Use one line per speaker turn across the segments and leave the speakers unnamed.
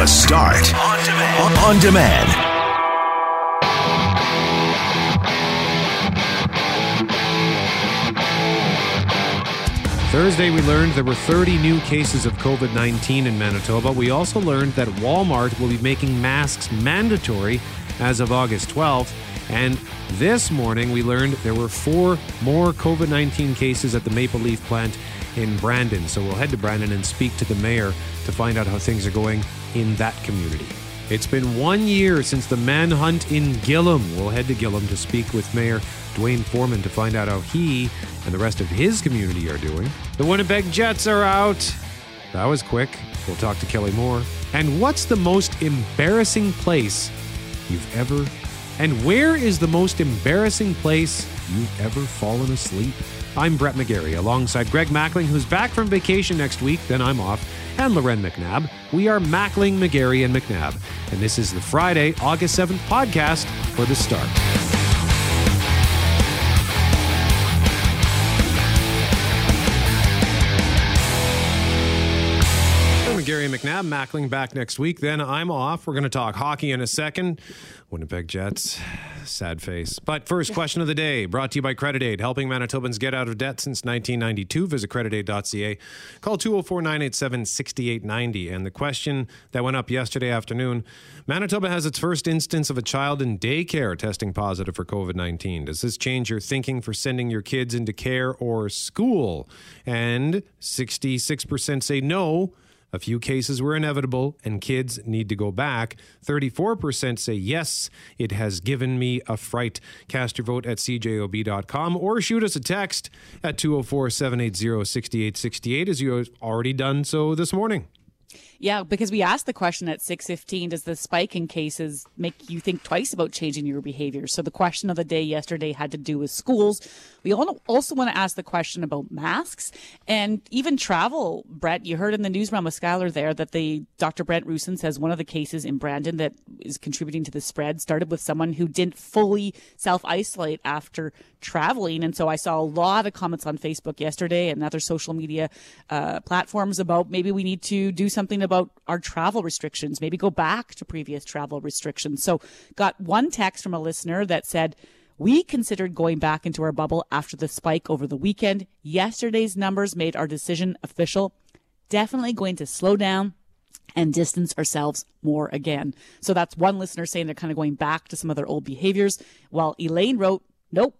The Start on demand. On demand.
Thursday, we learned there were 30 new cases of COVID 19 in Manitoba. We also learned that Walmart will be making masks mandatory as of August 12th. And this morning, we learned there were four more COVID 19 cases at the Maple Leaf plant in Brandon. So we'll head to Brandon and speak to the mayor to find out how things are going in that community. It's been one year since the manhunt in Gillam. We'll head to Gillam to speak with Mayor Dwayne Foreman to find out how he and the rest of his community are doing. The Winnipeg Jets are out. That was quick. We'll talk to Kelly Moore. And what's the most embarrassing place you've ever and where is the most embarrassing place you've ever fallen asleep? I'm Brett McGarry alongside Greg Mackling, who's back from vacation next week, then I'm off, and Loren McNabb. We are Mackling, McGarry, and McNabb. And this is the Friday, August 7th podcast for The Start. McNabb, Mackling back next week. Then I'm off. We're going to talk hockey in a second. Winnipeg Jets, sad face. But first, question of the day brought to you by Credit Aid, helping Manitobans get out of debt since 1992. Visit creditaid.ca. Call 204 987 6890. And the question that went up yesterday afternoon Manitoba has its first instance of a child in daycare testing positive for COVID 19. Does this change your thinking for sending your kids into care or school? And 66% say no. A few cases were inevitable and kids need to go back. 34% say yes, it has given me a fright. Cast your vote at cjob.com or shoot us a text at 204 780 6868 as you have already done so this morning.
Yeah, because we asked the question at 6:15 does the spike in cases make you think twice about changing your behavior? So the question of the day yesterday had to do with schools. We also want to ask the question about masks and even travel. Brett, you heard in the newsroom with Skylar there that the Dr. Brent Roussin says one of the cases in Brandon that is contributing to the spread started with someone who didn't fully self-isolate after traveling. And so I saw a lot of comments on Facebook yesterday and other social media uh, platforms about maybe we need to do something our travel restrictions, maybe go back to previous travel restrictions. So got one text from a listener that said, we considered going back into our bubble after the spike over the weekend. Yesterday's numbers made our decision official. Definitely going to slow down and distance ourselves more again. So that's one listener saying they're kind of going back to some of their old behaviors. While Elaine wrote, nope,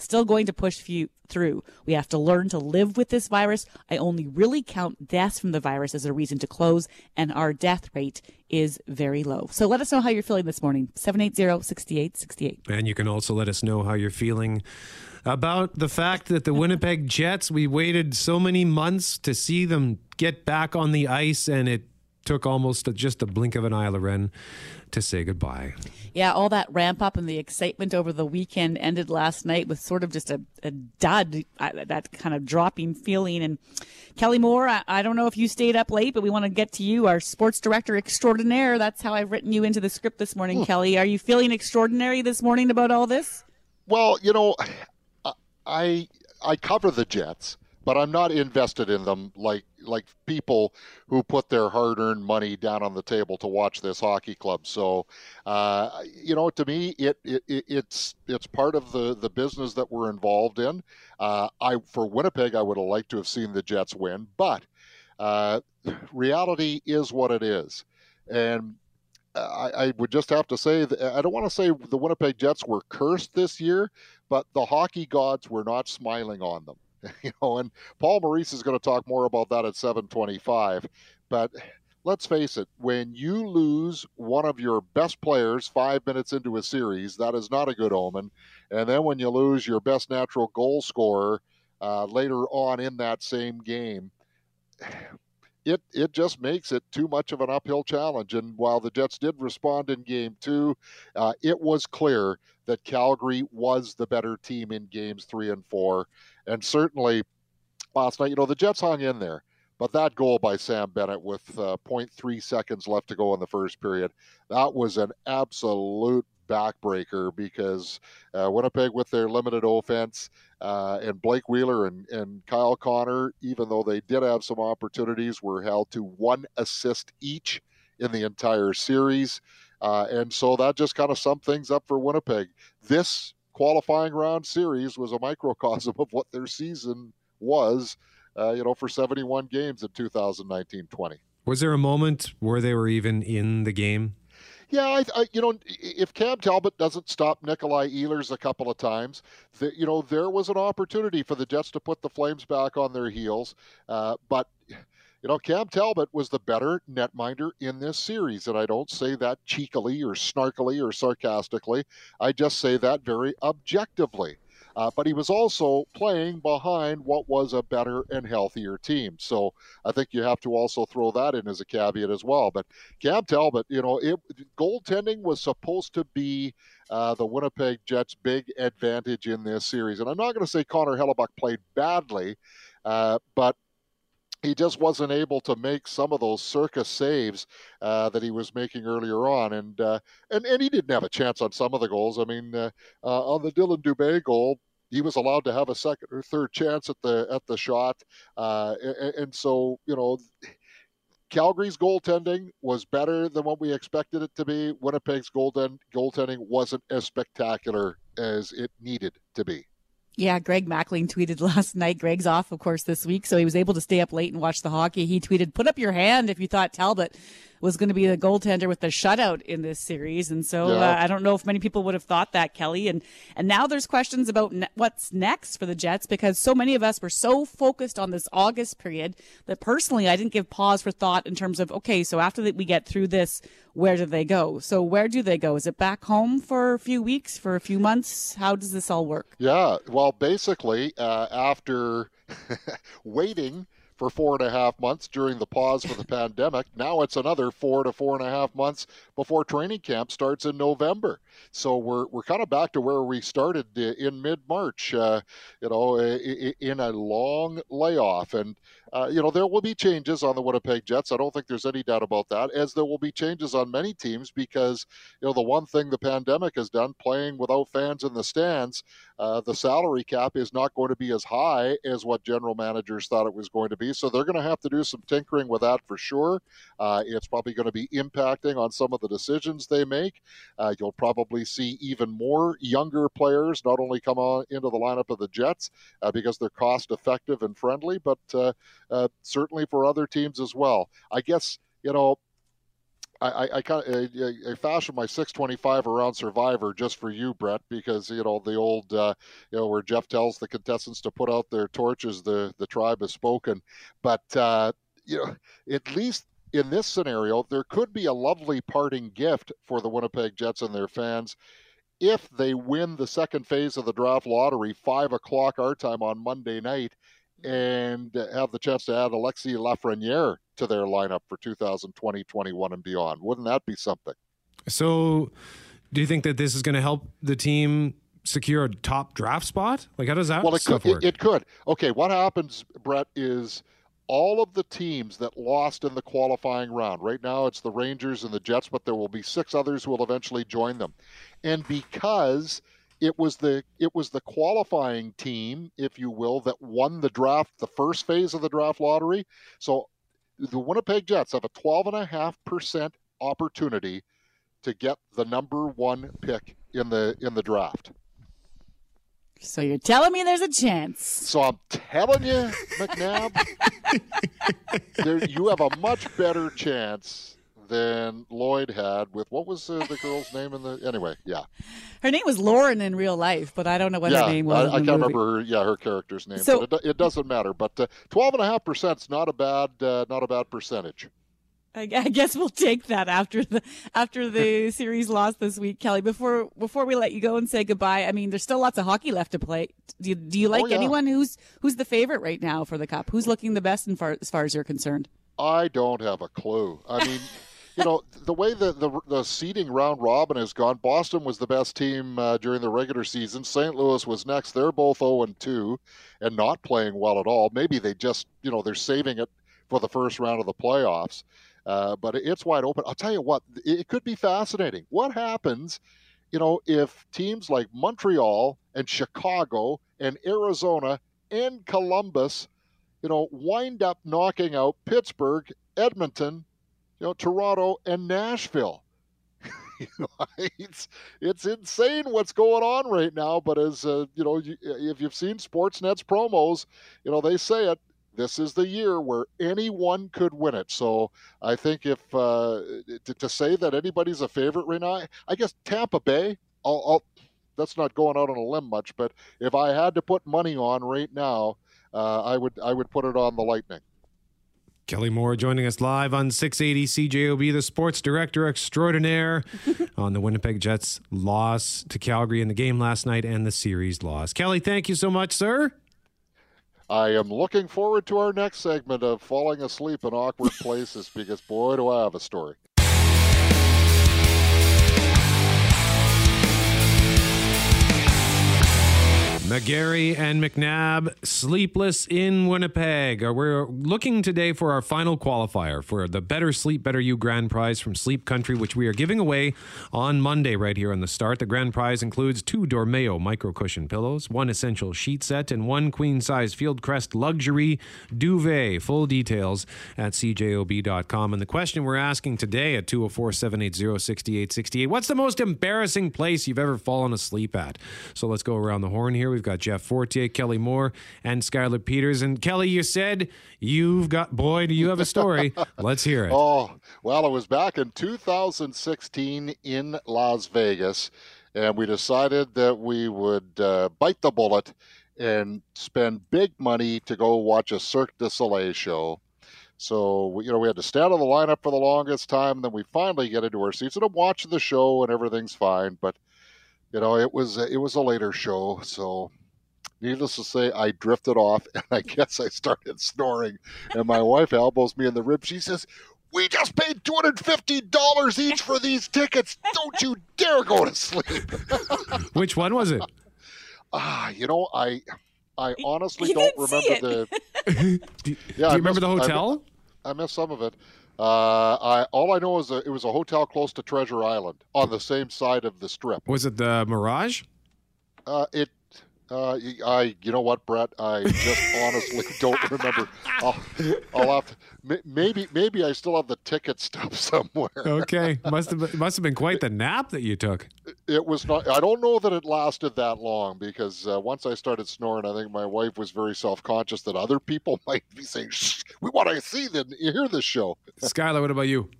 still going to push through. We have to learn to live with this virus. I only really count deaths from the virus as a reason to close, and our death rate is very low. So let us know how you're feeling this morning. 780-6868.
And you can also let us know how you're feeling about the fact that the Winnipeg Jets, we waited so many months to see them get back on the ice, and it took almost a, just a blink of an eye, Loren, to say goodbye.
Yeah, all that ramp up and the excitement over the weekend ended last night with sort of just a, a dud, uh, that kind of dropping feeling. And Kelly Moore, I, I, don't know if you stayed up late, but we want to get to you, our sports director extraordinaire. That's how I've written you into the script this morning, hmm. Kelly. Are you feeling extraordinary this morning about all this?
Well, you know, I I cover the Jets but I'm not invested in them like like people who put their hard-earned money down on the table to watch this hockey club. So, uh, you know, to me, it, it, it's it's part of the the business that we're involved in. Uh, I for Winnipeg, I would have liked to have seen the Jets win, but uh, reality is what it is, and. I, I would just have to say that I don't want to say the Winnipeg Jets were cursed this year, but the hockey gods were not smiling on them. you know, and Paul Maurice is going to talk more about that at 725. But let's face it, when you lose one of your best players five minutes into a series, that is not a good omen. And then when you lose your best natural goal scorer uh, later on in that same game, it it just makes it too much of an uphill challenge. And while the Jets did respond in game two, uh, it was clear that Calgary was the better team in games three and four. And certainly last night, you know, the Jets hung in there. But that goal by Sam Bennett with uh, 0.3 seconds left to go in the first period, that was an absolute backbreaker because uh, Winnipeg, with their limited offense, uh, and Blake Wheeler and, and Kyle Connor, even though they did have some opportunities, were held to one assist each in the entire series. Uh, and so that just kind of summed things up for Winnipeg. This qualifying round series was a microcosm of what their season was, uh, you know, for 71 games in 2019 20.
Was there a moment where they were even in the game?
Yeah, I, I, you know, if Cam Talbot doesn't stop Nikolai Ehlers a couple of times, the, you know, there was an opportunity for the Jets to put the Flames back on their heels. Uh, but you know, Cam Talbot was the better netminder in this series. And I don't say that cheekily or snarkily or sarcastically. I just say that very objectively. Uh, but he was also playing behind what was a better and healthier team. So I think you have to also throw that in as a caveat as well. But Cam Talbot, you know, it, goaltending was supposed to be uh, the Winnipeg Jets' big advantage in this series. And I'm not going to say Connor Hellebuyck played badly, uh, but he just wasn't able to make some of those circus saves uh, that he was making earlier on, and uh, and and he didn't have a chance on some of the goals. I mean, uh, uh on the Dillon Dubé goal, he was allowed to have a second or third chance at the at the shot, uh, and, and, so you know. Calgary's goaltending was better than what we expected it to be. Winnipeg's goaltend, goaltending wasn't as spectacular as it needed to be.
Yeah, Greg Mackling tweeted last night. Greg's off, of course, this week, so he was able to stay up late and watch the hockey. He tweeted, "Put up your hand if you thought Talbot was going to be the goaltender with the shutout in this series. And so yeah. uh, I don't know if many people would have thought that, Kelly. And and now there's questions about ne- what's next for the Jets because so many of us were so focused on this August period that personally I didn't give pause for thought in terms of okay, so after that we get through this, where do they go? So where do they go? Is it back home for a few weeks, for a few months? How does this all work?
Yeah, well, basically uh, after waiting for four and a half months during the pause for the pandemic. Now it's another four to four and a half months before training camp starts in November. So we're we're kind of back to where we started in mid March. Uh, you know, in a long layoff, and uh, you know, there will be changes on the Winnipeg Jets. I don't think there's any doubt about that, as there will be changes on many teams because, you know, the one thing the pandemic has done, playing without fans in the stands, uh, the salary cap is not going to be as high as what general managers thought it was going to be. So they're going to have to do some tinkering with that for sure. Uh, it's probably going to be impacting on some of the decisions they make. Uh, you'll probably see even more younger players not only come on into the lineup of the Jets uh, because they're cost effective and friendly, but uh, uh, certainly for other teams as well. I guess you know. I, I, I, I fashioned my 625 around Survivor just for you, Brett, because you know the old uh, you know where Jeff tells the contestants to put out their torches, the the tribe has spoken. But uh, you know, at least in this scenario, there could be a lovely parting gift for the Winnipeg Jets and their fans if they win the second phase of the draft lottery, five o'clock our time on Monday night, and have the chance to add Alexi Lafreniere to their lineup for 2020, 21, and beyond. Wouldn't that be something?
So, do you think that this is going to help the team secure a top draft spot? Like, how does that well, it
could,
work?
It, it could. Okay, what happens, Brett, is all of the teams that lost in the qualifying round. Right now, it's the Rangers and the Jets, but there will be six others who will eventually join them. And because it was the it was the qualifying team, if you will, that won the draft, the first phase of the draft lottery. So the Winnipeg Jets have a 12.5% opportunity to get the number one pick in the in the draft.
So you're telling me there's a chance.
So I'm telling you, McNabb, there, you have a much better chance than Lloyd had with what was uh, the girl's name in the anyway? Yeah,
her name was Lauren in real life, but I don't know what
yeah,
her name was.
I, I can't movie. remember. Her, yeah, her character's name. So it, it, doesn't matter. But uh, twelve and a half percent is not a bad uh, not a bad percentage.
I guess we'll take that after the after the series lost this week, Kelly. Before before we let you go and say goodbye, I mean, there's still lots of hockey left to play. Do you, do you like oh, yeah. anyone who's who's the favorite right now for the cup? Who's looking the best far, as far as you're concerned?
I don't have a clue. I mean. You know the way the, the the seeding round robin has gone. Boston was the best team uh, during the regular season. St. Louis was next. They're both 0 and 2 and not playing well at all. Maybe they just you know they're saving it for the first round of the playoffs. Uh, but it's wide open. I'll tell you what, it could be fascinating. What happens, you know, if teams like Montreal and Chicago and Arizona and Columbus, you know, wind up knocking out Pittsburgh, Edmonton, you know, Toronto and Nashville. it's it's insane what's going on right now. But as uh, you know, if you've seen Sportsnet's promos, you know they say it. This is the year where anyone could win it. So I think if uh, to, to, say that anybody's a favorite right now, I guess Tampa Bay. I'll, I'll, that's not going out on a limb much, but if I had to put money on right now, uh, I would I would put it on the Lightning.
Kelly Moore joining us live on 680 CJOB, the sports director extraordinaire on the Winnipeg Jets loss to Calgary in the game last night and the series loss. Kelly, thank you so much, sir.
I am looking forward to our next segment of falling asleep in awkward places because boy, do I have a story.
McGarry and McNabb, sleepless in Winnipeg. Uh, we're looking today for our final qualifier for the Better Sleep, Better You Grand Prize from Sleep Country, which we are giving away on Monday right here on the start. The grand prize includes two Dormeo micro cushion pillows, one essential sheet set, and one queen size Fieldcrest luxury duvet. Full details at cjob.com. And the question we're asking today at 204 780 6868 What's the most embarrassing place you've ever fallen asleep at? So let's go around the horn here. We've got Jeff Fortier, Kelly Moore, and Skylar Peters. And Kelly, you said you've got, boy, do you have a story. Let's hear it.
Oh, well, it was back in 2016 in Las Vegas, and we decided that we would uh, bite the bullet and spend big money to go watch a Cirque du Soleil show. So you know we had to stand on the lineup for the longest time. And then we finally get into our seats and I'm watching the show and everything's fine. But you know, it was it was a later show, so needless to say, I drifted off, and I guess I started snoring. And my wife elbows me in the rib. She says, "We just paid two hundred fifty dollars each for these tickets. Don't you dare go to sleep."
Which one was it?
Ah, you know, I I honestly don't remember the.
do, yeah, do you I remember missed, the hotel?
I, I missed some of it. Uh, I all I know is that it was a hotel close to Treasure Island on the same side of the strip.
Was it the Mirage?
Uh, it uh, I, you know what, Brett? I just honestly don't remember. I'll, I'll have to, maybe, maybe I still have the ticket stub somewhere.
okay, must have must have been quite the nap that you took.
It was not. I don't know that it lasted that long because uh, once I started snoring, I think my wife was very self conscious that other people might be saying, Shh, "We want to see the hear this show."
Skylar, what about you?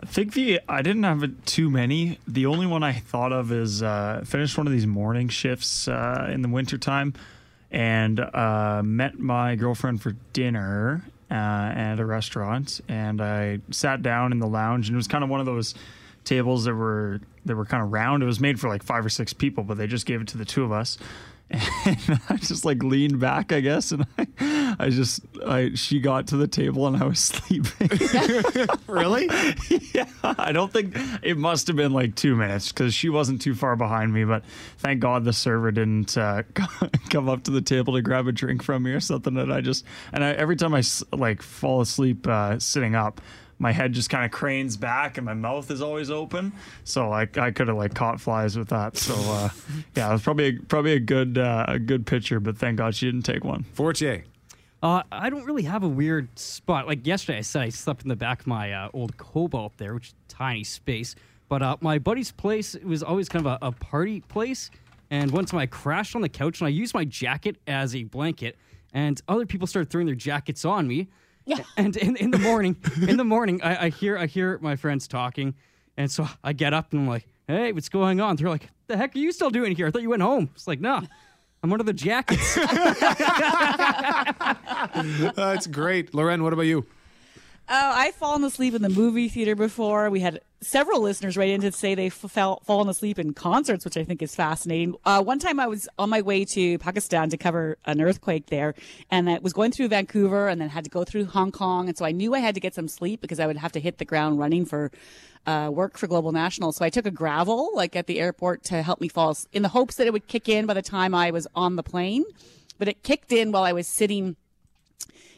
I think the I didn't have too many. The only one I thought of is uh, finished one of these morning shifts uh, in the wintertime and uh, met my girlfriend for dinner uh, at a restaurant. And I sat down in the lounge, and it was kind of one of those tables that were that were kind of round. It was made for like five or six people, but they just gave it to the two of us and I just like leaned back, I guess, and I, I just, I she got to the table and I was sleeping.
really?
yeah. I don't think it must have been like two minutes because she wasn't too far behind me. But thank God the server didn't uh, come up to the table to grab a drink from me or something. And I just, and I, every time I like fall asleep uh, sitting up my head just kind of cranes back and my mouth is always open. So I, I could have like caught flies with that. So uh, yeah, it was probably a, probably a good uh, a good picture, but thank God she didn't take one.
Fortier.
Uh, I don't really have a weird spot. Like yesterday, I said I slept in the back of my uh, old Cobalt there, which is tiny space. But uh, my buddy's place it was always kind of a, a party place. And one time I crashed on the couch and I used my jacket as a blanket. And other people started throwing their jackets on me. Yeah. And in, in the morning, in the morning, I, I hear I hear my friends talking, and so I get up and I'm like, "Hey, what's going on?" They're like, "The heck are you still doing here? I thought you went home." It's like, "No." I'm under the jackets.
That's great. Loren, what about you?
Oh, I've fallen asleep in the movie theater before. We had several listeners write in to say they fell fallen asleep in concerts, which I think is fascinating. Uh, one time I was on my way to Pakistan to cover an earthquake there, and I was going through Vancouver and then had to go through Hong Kong, and so I knew I had to get some sleep because I would have to hit the ground running for uh, work for Global National. So I took a Gravol like at the airport to help me fall in the hopes that it would kick in by the time I was on the plane, but it kicked in while I was sitting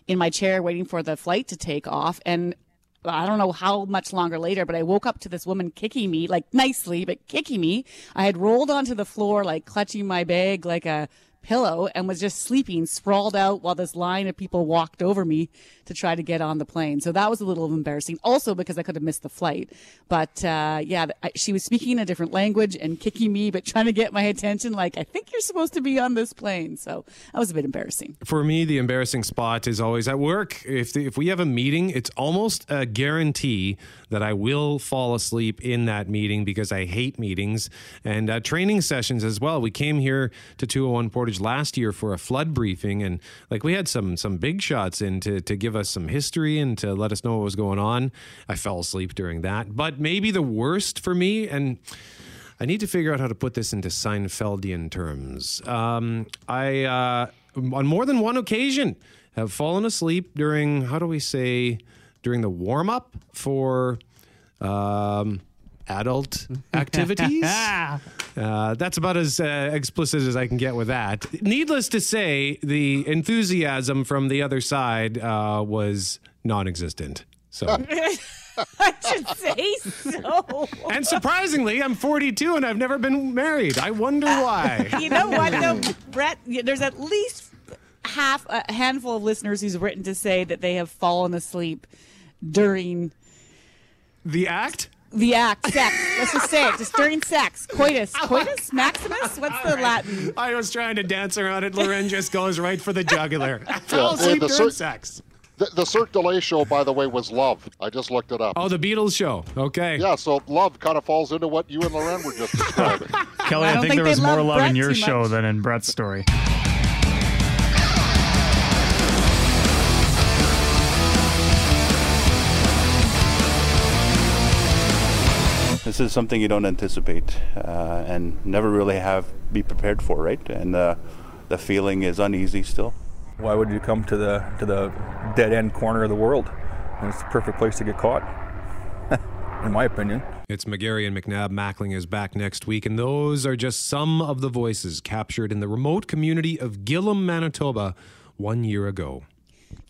in my chair waiting for the flight to take off. And I don't know how much longer later, but I woke up to this woman kicking me, like nicely, but kicking me. I had rolled onto the floor, like clutching my bag like a pillow and was just sleeping, sprawled out while this line of people walked over me to try to get on the plane. So that was a little embarrassing. Also because I could have missed the flight. But uh, yeah, I, she was speaking in a different language and kicking me, but trying to get my attention. Like I think you're supposed to be on this plane. So that was a bit embarrassing.
For me, the embarrassing spot is always at work. If the, if we have a meeting, it's almost a guarantee that I will fall asleep in that meeting because I hate meetings and uh, training sessions as well. We came here to 201 Portage last year for a flood briefing, and like we had some some big shots in to, to give us some history and to let us know what was going on. I fell asleep during that. But maybe the worst for me, and I need to figure out how to put this into Seinfeldian terms. Um, I, uh, on more than one occasion, have fallen asleep during, how do we say, during the warm up for um, adult activities. uh, that's about as uh, explicit as I can get with that. Needless to say, the enthusiasm from the other side uh, was non existent. So.
I should say so.
And surprisingly, I'm 42 and I've never been married. I wonder why.
You know what, though, Brett? There's at least half a handful of listeners who's written to say that they have fallen asleep during
the act.
The act, sex. Let's just say it. Just during sex, coitus, coitus maximus. What's the Latin?
I was trying to dance around it. Loren just goes right for the jugular. I fell
Yeah,
asleep
the
during
cir-
sex.
The, the Cirque du Soleil show, by the way, was Love. I just looked it up.
Oh, the Beatles show. Okay.
Yeah, so Love kind of falls into what you and Loren were just describing.
Kelly,
I
I,
don't
think,
think
there was
they
more
love
love
Brett
in your show than in Brett's story.
This is something you don't anticipate uh, and never really have be prepared for, right? And uh, the feeling is uneasy still.
Why would you come to the to the dead end corner of the world? And it's the perfect place to get caught, in my opinion.
It's McGarry and McNabb. Mackling is back next week, and those are just some of the voices captured in the remote community of Gillam, Manitoba, one year ago.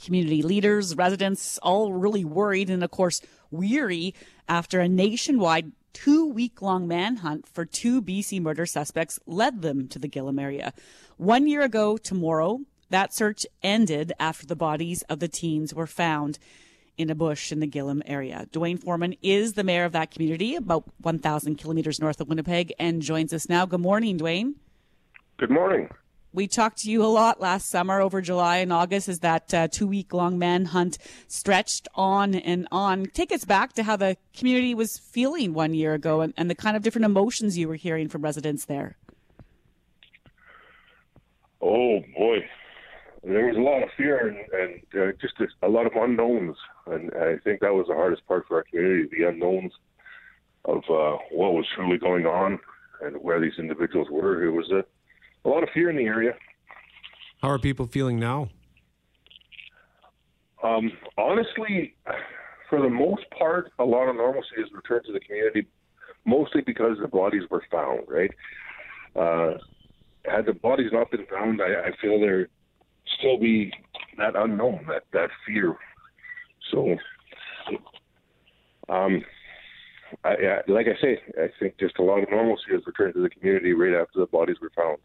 Community leaders, residents, all really worried and, of course, weary after a nationwide two week long manhunt for two BC murder suspects led them to the Gillam area. One year ago tomorrow, that search ended after the bodies of the teens were found in a bush in the Gillam area. Dwayne Foreman is the mayor of that community, about 1,000 kilometers north of Winnipeg, and joins us now. Good morning, Dwayne.
Good morning.
We talked to you a lot last summer over July and August as that uh, two week long manhunt stretched on and on. Take us back to how the community was feeling one year ago and, and the kind of different emotions you were hearing from residents there.
Oh boy, there was a lot of fear and, and uh, just a, a lot of unknowns, and I think that was the hardest part for our community: the unknowns of uh, what was truly going on and where these individuals were. It was a, a lot of fear in the area.
How are people feeling now?
Um, honestly, for the most part, a lot of normalcy has returned to the community, mostly because the bodies were found. Right. Uh, had the bodies not been found, I, I feel there still be that unknown, that that fear. So, um, I, I, like I say, I think just a lot of normalcy has returned to the community right after the bodies were found.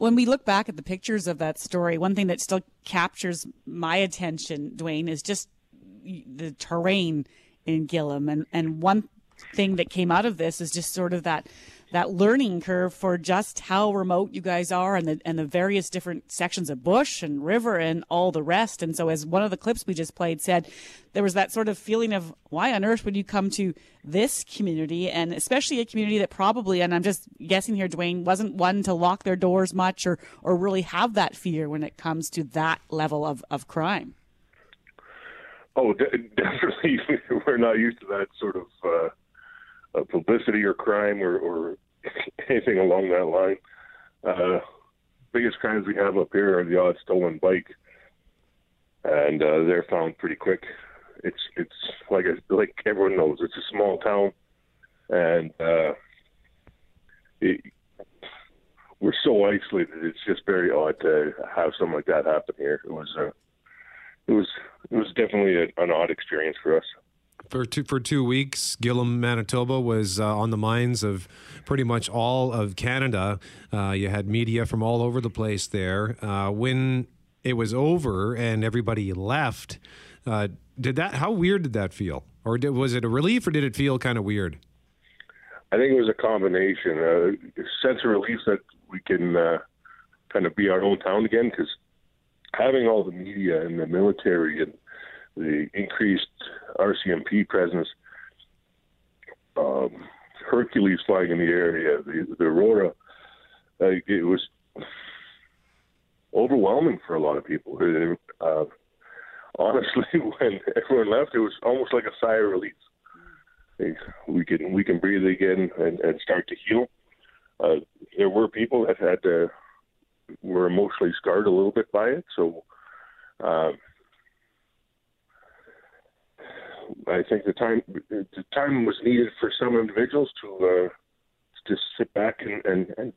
When we look back at the pictures of that story, one thing that still captures my attention, Dwayne, is just the terrain in Gillam. And, and one thing that came out of this is just sort of that that learning curve for just how remote you guys are and the and the various different sections of bush and river and all the rest. And so as one of the clips we just played said, there was that sort of feeling of why on earth would you come to this community and especially a community that probably and I'm just guessing here, Dwayne, wasn't one to lock their doors much or or really have that fear when it comes to that level of, of crime.
Oh, definitely, we're not used to that sort of uh, uh, publicity or crime or, or anything along that line. Uh, biggest crimes we have up here are the odd stolen bike, and uh, they're found pretty quick. It's it's like a, like everyone knows, it's a small town, and uh, it, we're so isolated. It's just very odd to have something like that happen here. It was uh, it was it was definitely a, an odd experience for us.
For two for two weeks, Gillam, Manitoba was uh, on the minds of pretty much all of Canada. Uh, you had media from all over the place there. Uh, when it was over and everybody left, uh, did that? How weird did that feel? Or did, was it a relief, or did it feel kind of weird?
I think it was a combination. Uh, a sense of relief that we can uh, kind of be our own town again, because having all the media and the military and the increased RCMP presence, um, Hercules flying in the area, the, the Aurora, uh, it was overwhelming for a lot of people. Uh, honestly, when everyone left, it was almost like a sigh of relief. We can we can breathe again and, and start to heal. Uh, there were people that had uh, were emotionally scarred a little bit by it, so. Uh, I think the time the time was needed for some individuals to uh, just sit back and, and, and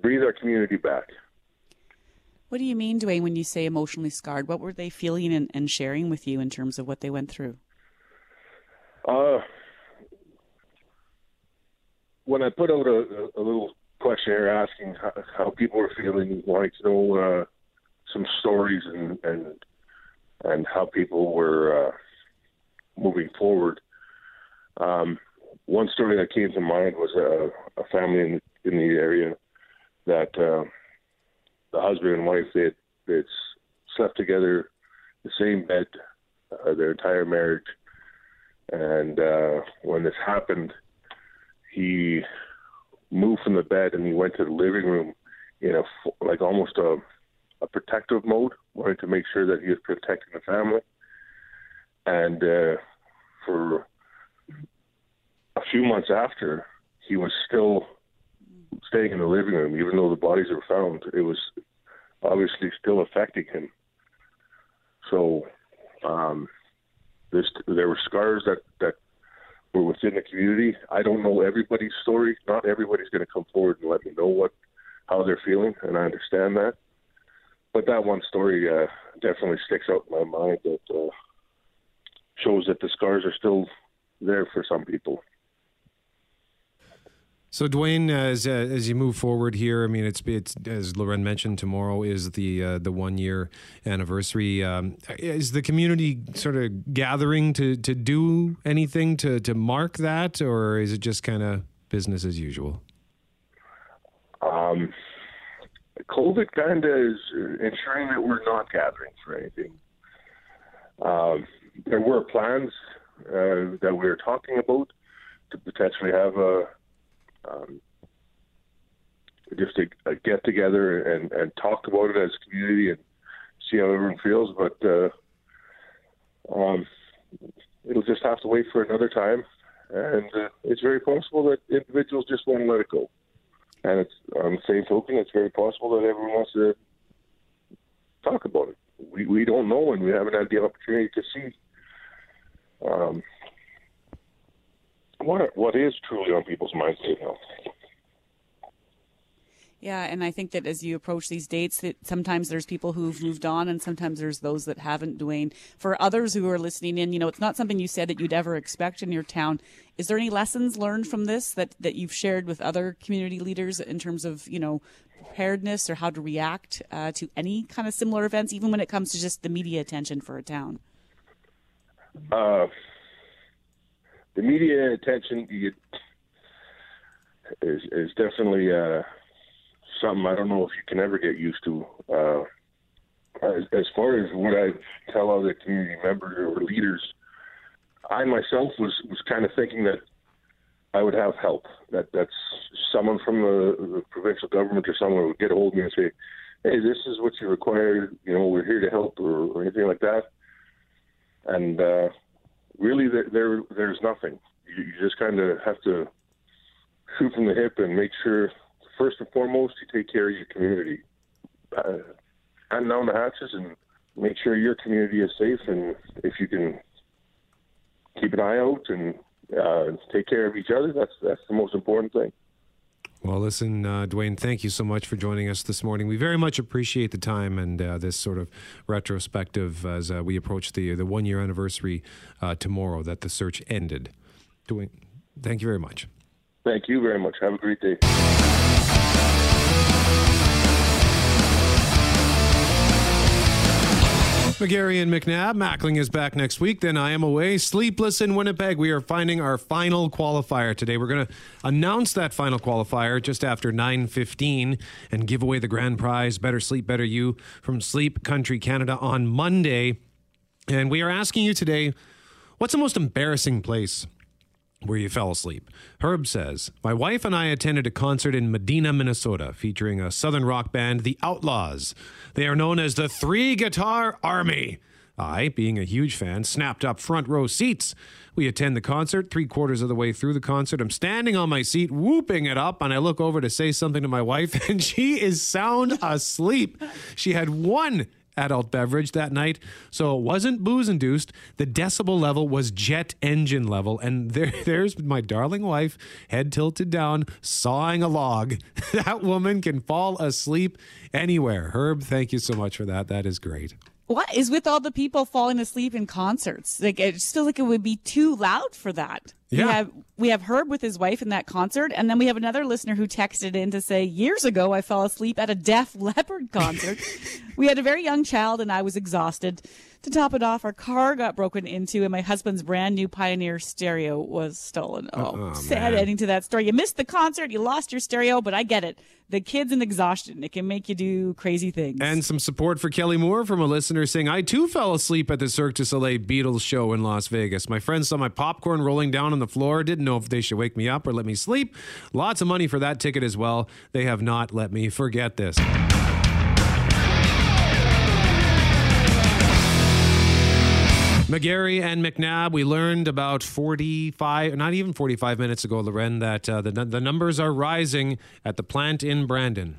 breathe our community back.
What do you mean, Dwayne, when you say emotionally scarred? What were they feeling and, and sharing with you in terms of what they went through?
Uh, when I put out a, a little questionnaire asking how, how, people were feeling, wanting to know uh, some stories and, and and how people were uh, moving forward. Um, one story that came to mind was a, a family in, in the area that uh, the husband and wife they they slept together, the same bed, uh, their entire marriage. And uh, when this happened, he moved from the bed and he went to the living room in a like almost a, a protective mode, wanting to make sure that he was protecting the family. And uh, for a few months after, he was still staying in the living room, even though the bodies were found. It was obviously still affecting him. So um, this, there were scars that, that were within the community. I don't know everybody's story. Not everybody's going to come forward and let me know what how they're feeling, and I understand that. But that one story uh, definitely sticks out in my mind that uh, shows that the scars are still there for some people.
So, Dwayne, as uh, as you move forward here, I mean, it's it's as Loren mentioned, tomorrow is the uh, the one year anniversary. Um, is the community sort of gathering to to do anything to to mark that, or is it just kind of business as usual?
Um, COVID kind of is ensuring that we're not gathering for anything. Um, there were plans uh, that we were talking about to potentially have a um, just a, a, get together and, and talk about it as a community and see how everyone feels. But uh, um, it'll just have to wait for another time. And uh, it's very possible that individuals just won't let it go. And it's on the same token, it's very possible that everyone wants to talk about it. We we don't know, and we haven't had the opportunity to see um, what what is truly on people's minds right now.
Yeah, and I think that as you approach these dates, that sometimes there's people who've moved on, and sometimes there's those that haven't. Dwayne, for others who are listening in, you know, it's not something you said that you'd ever expect in your town. Is there any lessons learned from this that that you've shared with other community leaders in terms of you know preparedness or how to react uh, to any kind of similar events, even when it comes to just the media attention for a town?
Uh, the media attention is is definitely uh, something I don't know if you can ever get used to. Uh, as, as far as what I tell other community members or leaders, I myself was was kind of thinking that I would have help. That that's someone from the, the provincial government or someone would get a hold of me and say, "Hey, this is what you require. You know, we're here to help," or, or anything like that. And uh, really, there, there there's nothing. You, you just kind of have to shoot from the hip and make sure first and foremost, you take care of your community. Uh, and down the hatches and make sure your community is safe. And if you can keep an eye out and uh, take care of each other, that's that's the most important thing.
Well, listen, uh, Dwayne, thank you so much for joining us this morning. We very much appreciate the time and uh, this sort of retrospective as uh, we approach the the one year anniversary uh, tomorrow that the search ended. Dwayne, thank you very much.
Thank you very much. Have a great day.
McGarry and McNabb. Mackling is back next week. Then I am away. Sleepless in Winnipeg. We are finding our final qualifier today. We're going to announce that final qualifier just after 9.15 and give away the grand prize, Better Sleep, Better You, from Sleep Country Canada on Monday. And we are asking you today, what's the most embarrassing place where you fell asleep. Herb says, My wife and I attended a concert in Medina, Minnesota, featuring a southern rock band, The Outlaws. They are known as the Three Guitar Army. I, being a huge fan, snapped up front row seats. We attend the concert. Three quarters of the way through the concert, I'm standing on my seat, whooping it up, and I look over to say something to my wife, and she is sound asleep. She had one adult beverage that night. So it wasn't booze induced. The decibel level was jet engine level. And there, there's my darling wife, head tilted down, sawing a log. that woman can fall asleep anywhere. Herb, thank you so much for that. That is great.
What is with all the people falling asleep in concerts? Like it just feels like it would be too loud for that.
Yeah.
We have we have Herb with his wife in that concert, and then we have another listener who texted in to say, Years ago I fell asleep at a Def Leppard concert. we had a very young child and I was exhausted. To top it off, our car got broken into and my husband's brand new Pioneer stereo was stolen. Oh,
Oh,
sad
man.
ending to that story. You missed the concert, you lost your stereo, but I get it. The kids and exhaustion, it can make you do crazy things.
And some support for Kelly Moore from a listener saying, I too fell asleep at the Cirque du Soleil Beatles show in Las Vegas. My friends saw my popcorn rolling down on the floor, didn't know if they should wake me up or let me sleep. Lots of money for that ticket as well. They have not let me forget this. McGarry and McNabb, we learned about 45, not even 45 minutes ago, Loren, that uh, the, the numbers are rising at the plant in Brandon.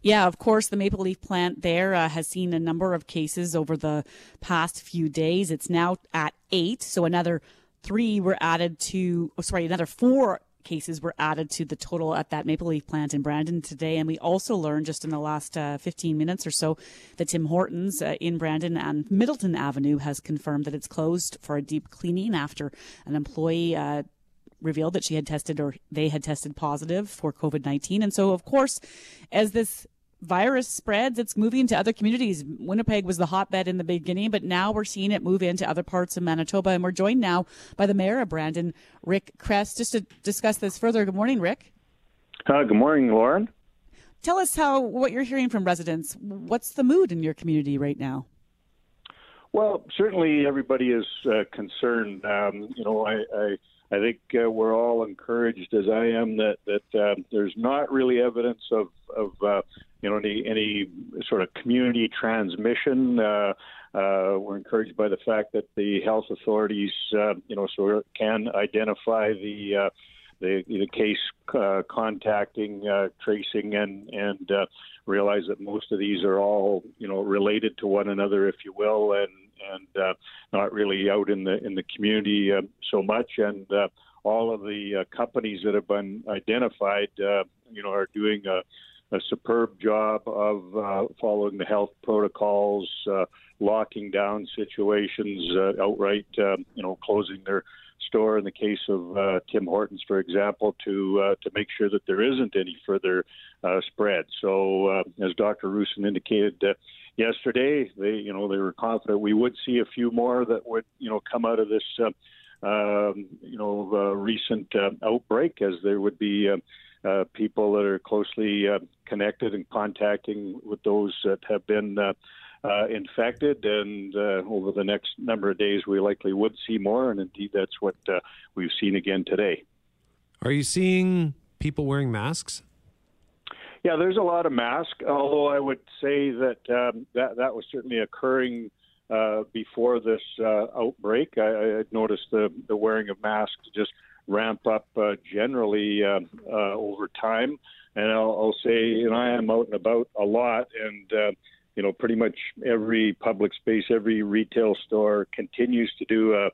Yeah, of course, the Maple Leaf plant there uh, has seen a number of cases over the past few days. It's now at eight, so another three were added to, oh, sorry, another four cases were added to the total at that Maple Leaf plant in Brandon today. And we also learned just in the last uh, 15 minutes or so that Tim Hortons uh, in Brandon and Middleton Avenue has confirmed that it's closed for a deep cleaning after an employee. Uh, revealed that she had tested or they had tested positive for COVID 19. And so, of course, as this virus spreads, it's moving to other communities. Winnipeg was the hotbed in the beginning, but now we're seeing it move into other parts of Manitoba. And we're joined now by the mayor of Brandon, Rick Chrest, just to discuss this further. Good morning, Rick.
Uh, good morning, Loren.
Tell us how what you're hearing from residents. What's the mood in your community right now?
Well, certainly everybody is uh, concerned. Um, you know, I, I, I think uh, we're all encouraged, as I am, that that um, there's not really evidence of of uh, you know any any sort of community transmission. Uh, uh, we're encouraged by the fact that the health authorities, uh, you know, sort of can identify the uh, the, the case uh, contacting, uh, tracing, and and uh, realize that most of these are all you know related to one another, if you will, and and uh, not really out in the in the community uh, so much. And all of the companies that have been identified, you know, are doing a, a superb job of uh, following the health protocols, uh, locking down situations, uh, outright, uh, you know, closing their store in the case of uh, Tim Hortons, for example, to uh, to make sure that there isn't any further spread. So, as Dr. Roussin indicated yesterday, they you know they were confident we would see a few more that would you know come out of this um, you know recent outbreak, as there would be. Uh, people that are closely uh, connected and contacting with those that have been uh, uh, infected, and uh, over the next number of days, we likely would see more, and indeed, that's what uh, we've seen again today.
Are you seeing people wearing masks?
Yeah, there's a lot of mask, although I would say that um, that that was certainly occurring uh, before this uh, outbreak. I, I noticed the the wearing of masks just ramp up uh, generally uh, uh, over time, and I'll, I'll say, know, I am out and about a lot, and uh, you know, pretty much every public space, every retail store continues to do a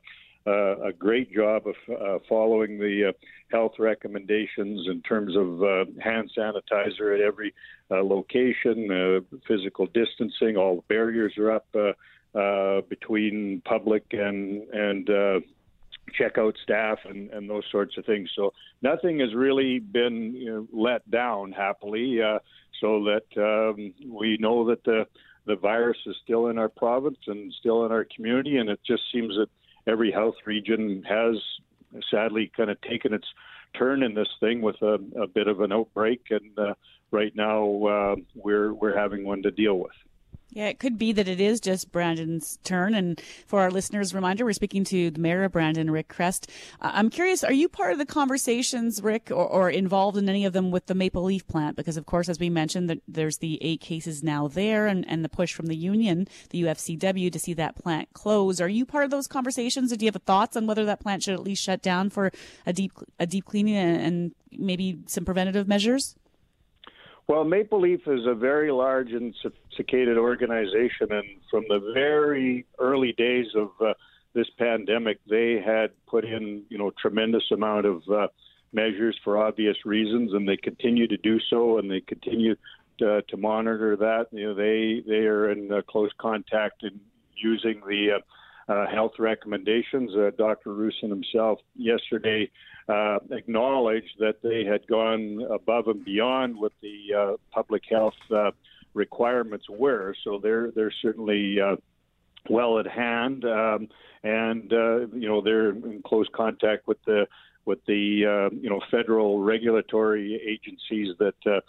uh, a great job of uh, following the uh, health recommendations in terms of uh, hand sanitizer at every uh, location, uh, physical distancing. All the barriers are up between public and and checkout staff and, and those sorts of things. So nothing has really been you know, let down happily, uh, so that um, we know that the the virus is still in our province and still in our community, and it just seems that every health region has sadly kind of taken its turn in this thing with a, a bit of an outbreak, and uh, right now uh, we're we're having one to deal with.
Yeah, it could be that it is just Brandon's turn. And for our listeners' reminder, we're speaking to the mayor of Brandon, Rick Chrest. Uh, I'm curious, are you part of the conversations, Rick, or, or, involved in any of them with the Maple Leaf plant? Because, of course, as we mentioned, that there's the eight cases now there and, and the push from the union, the UFCW, to see that plant close. Are you part of those conversations? Or do you have thoughts on whether that plant should at least shut down for a deep, a deep cleaning and, and maybe some preventative measures?
Well, Maple Leaf is a very large and sophisticated organization, and from the very early days of uh, this pandemic, they had put in, you know, tremendous amount of uh, measures for obvious reasons, and they continue to do so, and they continue to, to monitor that. You know, they they are in uh, close contact and using the uh, uh, health recommendations. Uh, Dr. Roussin himself yesterday uh, acknowledged that they had gone above and beyond what the uh, public health uh, requirements were. So they're they're certainly uh, well at hand, um, and you know they're in close contact with the with the you know federal regulatory agencies that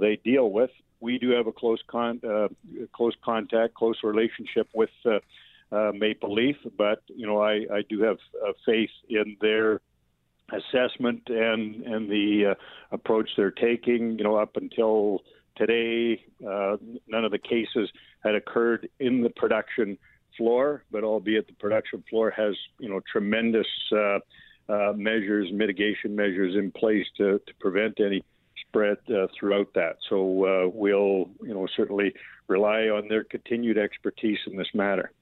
they deal with. We do have a close con uh, close contact, close relationship with uh, uh, Maple Leaf, but you know I, I do have uh, faith in their assessment and and the uh, approach they're taking. You know, up until today, uh, none of the cases had occurred in the production floor, but albeit the production floor has you know tremendous uh, uh, measures, mitigation measures in place to to prevent any spread uh, throughout that. So uh, we'll you know certainly rely on their continued expertise in this matter.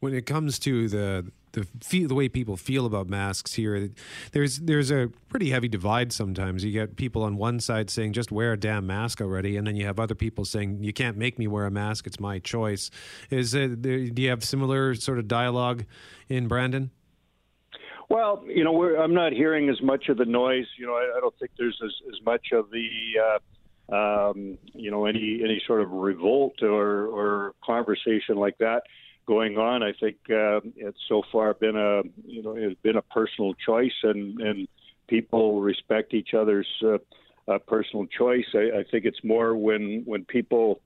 When it comes to the the feel, the way people feel about masks here. There's there's a pretty heavy divide sometimes. You get people on one side saying just wear a damn mask already, and then you have other people saying you can't make me wear a mask. It's my choice. Is it, do you have similar sort of dialogue in Brandon?
Well, you know, I'm not hearing as much of the noise. You know, I, I don't think there's as, as much of the, uh, um, you know, any any sort of revolt or or conversation like that going on. I think uh, it's so far been a you know it's been a personal choice, and and people respect each other's uh, uh, personal choice. I, I think it's more when when people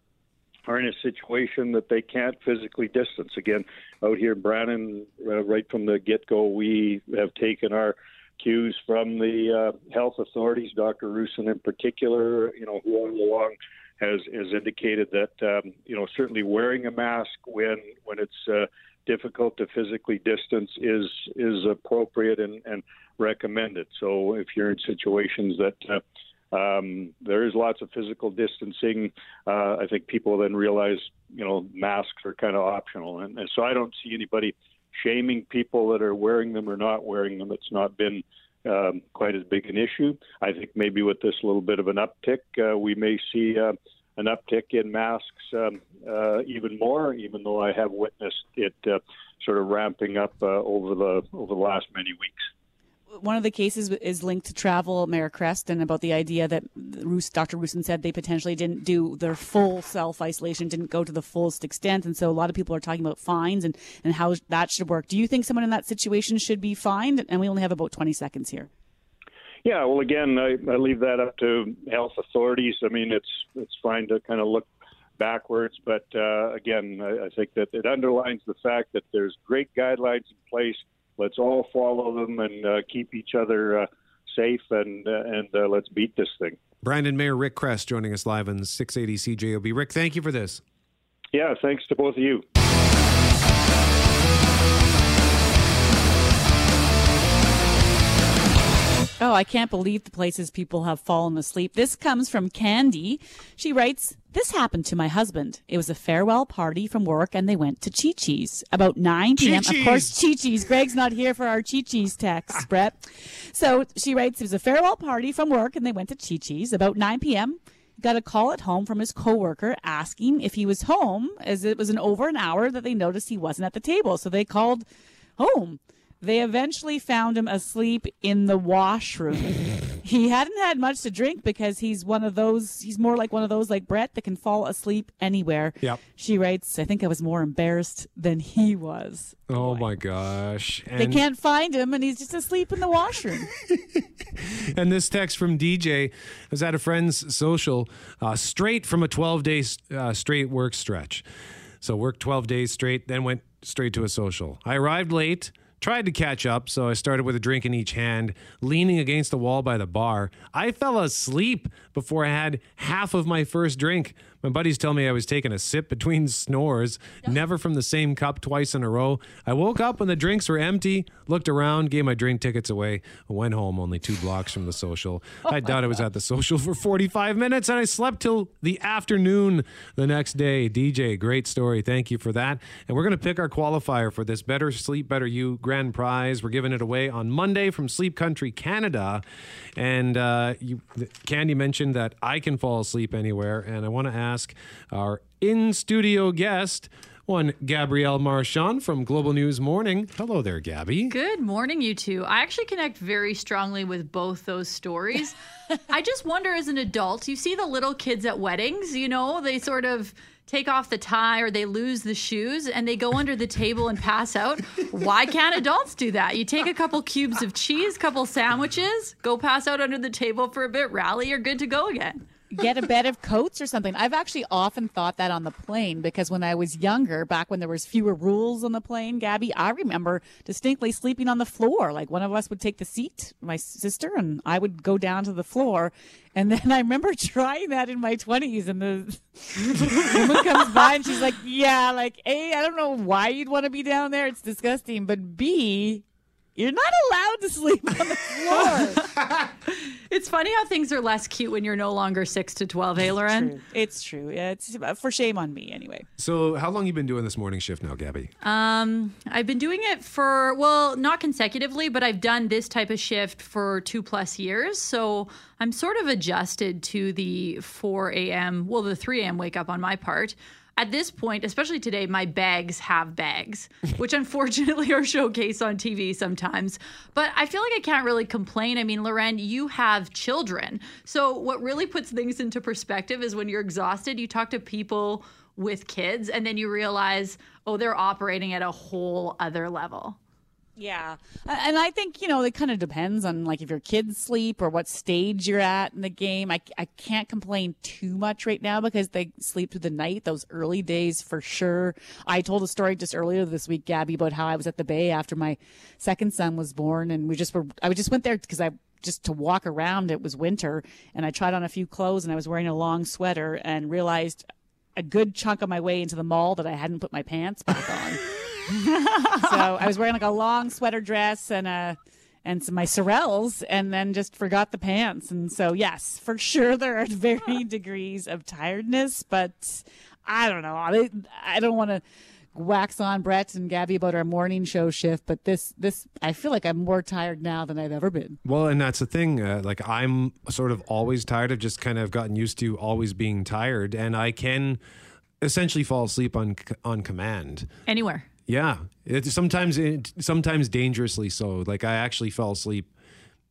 are in a situation that they can't physically distance. Again, out here in Brandon, uh, right from the get go, we have taken our cues from the uh, health authorities, Dr. Roussin in particular, you know, who all along has has indicated that um, you know certainly wearing a mask when when it's uh, difficult to physically distance is is appropriate and, and recommended. So if you're in situations that uh, um, there is lots of physical distancing. Uh, I think people then realize, you know, masks are kind of optional, and, and, so I don't see anybody shaming people that are wearing them or not wearing them. It's not been um, quite as big an issue. I think maybe with this little bit of an uptick, uh, we may see uh, an uptick in masks um, uh, even more, even though I have witnessed it uh, sort of ramping up uh, over the over the last many weeks.
One of the cases is linked to travel, Mayor Chrest, and about the idea that Dr. Roussin said they potentially didn't do their full self isolation, didn't go to the fullest extent, and so a lot of people are talking about fines and, and how that should work. Do you think someone in that situation should be fined? And we only have about 20 seconds here.
Yeah, well, again, I, I leave that up to health authorities. I mean, it's it's fine to kind of look backwards, but uh, again, I, I think that it underlines the fact that there's great guidelines in place. Let's all follow them and uh, keep each other uh, safe, and uh, and uh, let's beat this thing.
Brandon Mayor Rick Chrest joining us live on 680 CJOB. Rick, thank you for this.
Yeah, thanks to both of you.
Oh. I can't believe the places people have fallen asleep. This comes from Candy. She writes, This happened to my husband. It was a farewell party from work and they went to Chi Chi's. About 9 p.m. Of
Chi-Chi's.
course, Chi Chi's. Greg's not here for our Chi Chi's text, Brett. So she writes, It was a farewell party from work and they went to Chi Chi's. About 9 p.m., got a call at home from his coworker asking if he was home, as it was an over an hour that they noticed he wasn't at the table. So they called home. They eventually found him asleep in the washroom. he hadn't had much to drink because he's one of those, he's more like one of those like Brett that can fall asleep anywhere.
Yep.
She writes, I think I was more embarrassed than he was.
Oh my gosh.
They can't find him and he's just asleep in the washroom.
And this text from DJ was at a friend's social, uh, straight from a 12 day uh, straight work stretch. So worked 12 days straight, then went straight to a social. I arrived late, tried to catch up, so I started with a drink in each hand, leaning against the wall by the bar. I fell asleep before I had half of my first drink. My buddies tell me I was taking a sip between snores, never from the same cup twice in a row. I woke up when the drinks were empty, looked around, gave my drink tickets away, went home only two blocks from the social. I doubt I was at the social for 45 minutes and I slept till the afternoon the next day. DJ, great story. Thank you for that. And we're going to pick our qualifier for this Better Sleep, Better You grand prize. We're giving it away on Monday from Sleep Country, Canada. And uh, you, Candy mentioned that I can fall asleep anywhere. And I want to ask our in studio guest, one Gabrielle Marchand from Global News Morning. Hello there, Gabby.
Good morning, you two. I actually connect very strongly with both those stories. I just wonder as an adult, you see the little kids at weddings, you know, they sort of take off the tie or they lose the shoes and they go under the table and pass out. Why can't adults do that? You take a couple cubes of cheese, couple sandwiches, go pass out under the table for a bit, rally, you're good to go again.
Get a bed of coats or something. I've actually often thought that on the plane because when I was younger, back when there was fewer rules on the plane, Gabby, I remember distinctly sleeping on the floor. Like one of us would take the seat, my sister, and I would go down to the floor. And then I remember trying that in my twenties, and the woman comes by and she's like, "Yeah, like A, I don't know why you'd want to be down there. It's disgusting, but B." You're not allowed to sleep on the floor.
It's funny how things are less cute when you're no longer 6 to 12, hey, Loren?
True. It's true. Yeah, It's for shame on me anyway.
So, how long you been doing this morning shift now, Gabby?
Um, I've been doing it for well, not consecutively, but I've done this type of shift for two plus years. So I'm sort of adjusted to the 4 a.m. Well, the 3 a.m. wake up on my part. At this point, especially today, my bags have bags, which unfortunately are showcased on TV sometimes. But I feel like I can't really complain. I mean, Loren, you have children. So what really puts things into perspective is when you're exhausted, you talk to people with kids and then you realize, oh, they're operating at a whole other level.
Yeah. And I think, you know, it kind of depends on like if your kids sleep or what stage you're at in the game. I, I can't complain too much right now because they sleep through the night, those early days for sure. I told a story just earlier this week, Gabby, about how I was at the Bay after my second son was born and we just were, I just went there because I, just to walk around, it was winter and I tried on a few clothes and I was wearing a long sweater and realized a good chunk of my way into the mall that I hadn't put my pants back on. so I was wearing like a long sweater dress and a and some, my sorels, and then just forgot the pants. And so, yes, for sure, there are varying degrees of tiredness, but I don't know. I, I don't want to wax on Brett and Gabby about our morning show shift, but this this I feel like I'm more tired now than I've ever been.
Well, and that's the thing. Uh, like I'm sort of always tired. I've just kind of gotten used to always being tired, and I can essentially fall asleep on on command.
Anywhere.
Yeah, it's sometimes it, sometimes dangerously so. Like I actually fell asleep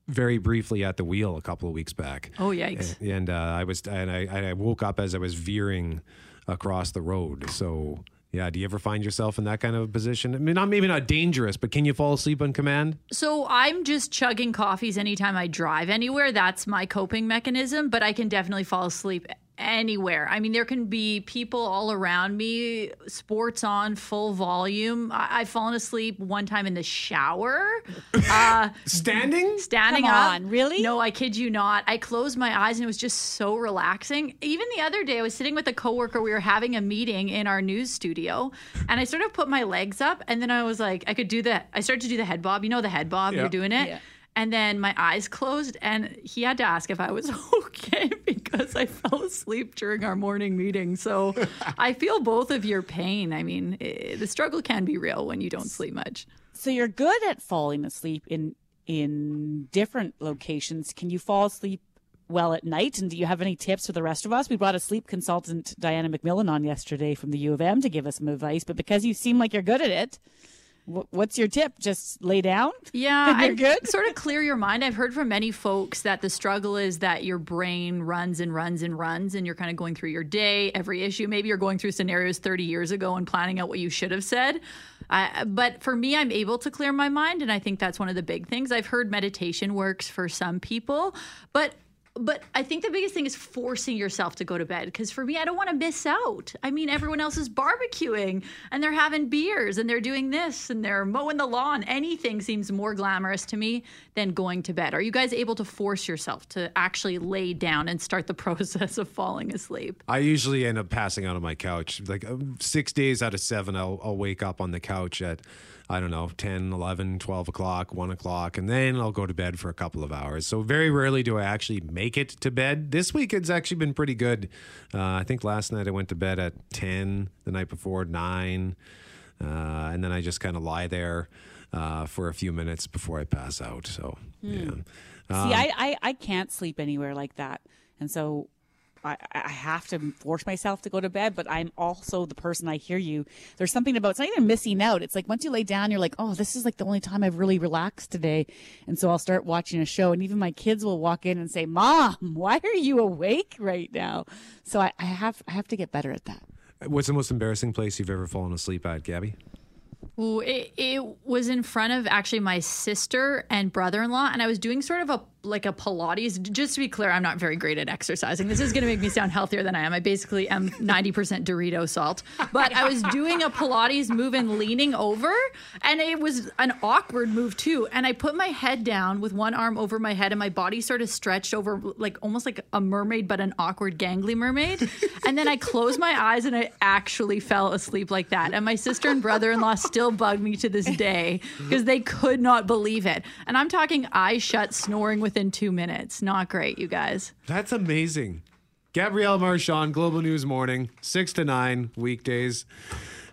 very briefly at the wheel a couple of weeks back.
Oh yikes!
And, and uh, I was and I, I woke up as I was veering across the road. So yeah, do you ever find yourself in that kind of a position? I mean, not maybe not dangerous, but can you fall asleep on command?
So I'm just chugging coffees anytime I drive anywhere. That's my coping mechanism, but I can definitely fall asleep anywhere. I mean, there can be people all around me, sports on full volume. I- I've fallen asleep one time in the shower. Uh,
standing?
Standing
Come
up.
on, really?
No, I kid you not. I closed my eyes and it was just so relaxing. Even the other day, I was sitting with a coworker. We were having a meeting in our news studio, and I sort of put my legs up, and then I was like, I could do the. I started to do the head bob. You know the head bob.
Yeah.
You're doing it.
Yeah.
And then my eyes closed, and he had to ask if I was okay because I fell asleep during our morning meeting. So I feel both of your pain. I mean, eh, the struggle can be real when you don't sleep much.
So you're good at falling asleep in in different locations. Can you fall asleep well at night? And do you have any tips for the rest of us? We brought a sleep consultant, Diana McMillan, on yesterday from the U of M to give us some advice. But because you seem like you're good at it, wh- what's your tip? Just lay down.
Yeah,
You're good?
sort of clear your mind. I've heard from many folks that the struggle is that your brain runs and runs and runs, and you're kind of going through your day, every issue. Maybe you're going through scenarios 30 years ago and planning out what you should have said. Uh, but for me, I'm able to clear my mind, and I think that's one of the big things. I've heard meditation works for some people, but but I think the biggest thing is forcing yourself to go to bed. Because for me, I don't want to miss out. I mean, everyone else is barbecuing and they're having beers and they're doing this and they're mowing the lawn. Anything seems more glamorous to me than going to bed. Are you guys able to force yourself to actually lay down and start the process of falling asleep?
I usually end up passing out on my couch. Like um, six days out of seven, I'll, I'll wake up on the couch at, I don't know, 10, 11, 12 o'clock, 1 o'clock, and then I'll go to bed for a couple of hours. So very rarely do I actually make it to bed. This week it's actually been pretty good. Uh, I think last night I went to bed at 10, the night before 9, uh, and then I just kind of lie there uh, for a few minutes before I pass out. So, yeah.
See,
Um,
I, I I can't sleep anywhere like that, and so I I have to force myself to go to bed. But I'm also the person. I hear you. There's something about it's not even missing out. It's like once you lay down, you're like, oh, this is like the only time I've really relaxed today, and so I'll start watching a show, and even my kids will walk in and say, "Mom, why are you awake right now?" So I, I have I have to get better at that.
What's the most embarrassing place you've ever fallen asleep at, Gabby?
Ooh, it, it was in front of actually my sister and brother-in-law, and I was doing sort of a like a Pilates. Just to be clear, I'm not very great at exercising. This is going to make me sound healthier than I am. I basically am 90% Dorito salt, but I was doing a Pilates move and leaning over, and it was an awkward move too. And I put my head down with one arm over my head, and my body sort of stretched over like almost like a mermaid, but an awkward gangly mermaid. and then I closed my eyes, and I actually fell asleep like that. And my sister and brother-in-law still bug me to this day because they could not believe it. And I'm talking eyes shut, snoring within two minutes. Not great, you guys.
That's amazing. Gabrielle Marchand, Global News Morning, 6 to 9 weekdays.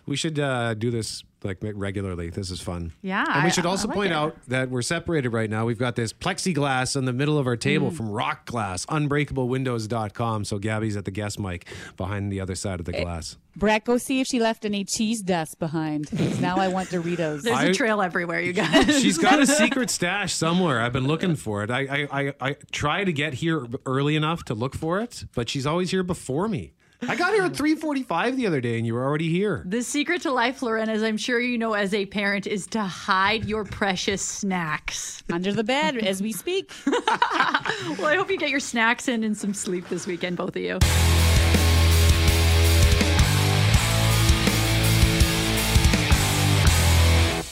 We should uh, do this like regularly. This is fun.
Yeah,
And we should
I
also
like
point
it.
out that we're separated right now. We've got this plexiglass in the middle of our table
Mm.
from Rock Glass, unbreakablewindows.com. So Gabby's at the guest mic behind the other side of the glass.
Brett, go see if she left any cheese dust behind. now I want Doritos.
There's
I-
a trail everywhere, you guys.
She's got a secret stash somewhere. I've been looking for it. I, I, I, I try to get here early enough to look for it, but she's always here before me. I got here at 3:45 the other day, and you were already here.
The secret to life, Loren, as I'm sure you know as a parent, is to hide your precious snacks.
under the bed as we speak.
Well, I hope you get your snacks in and some sleep this weekend, both of you.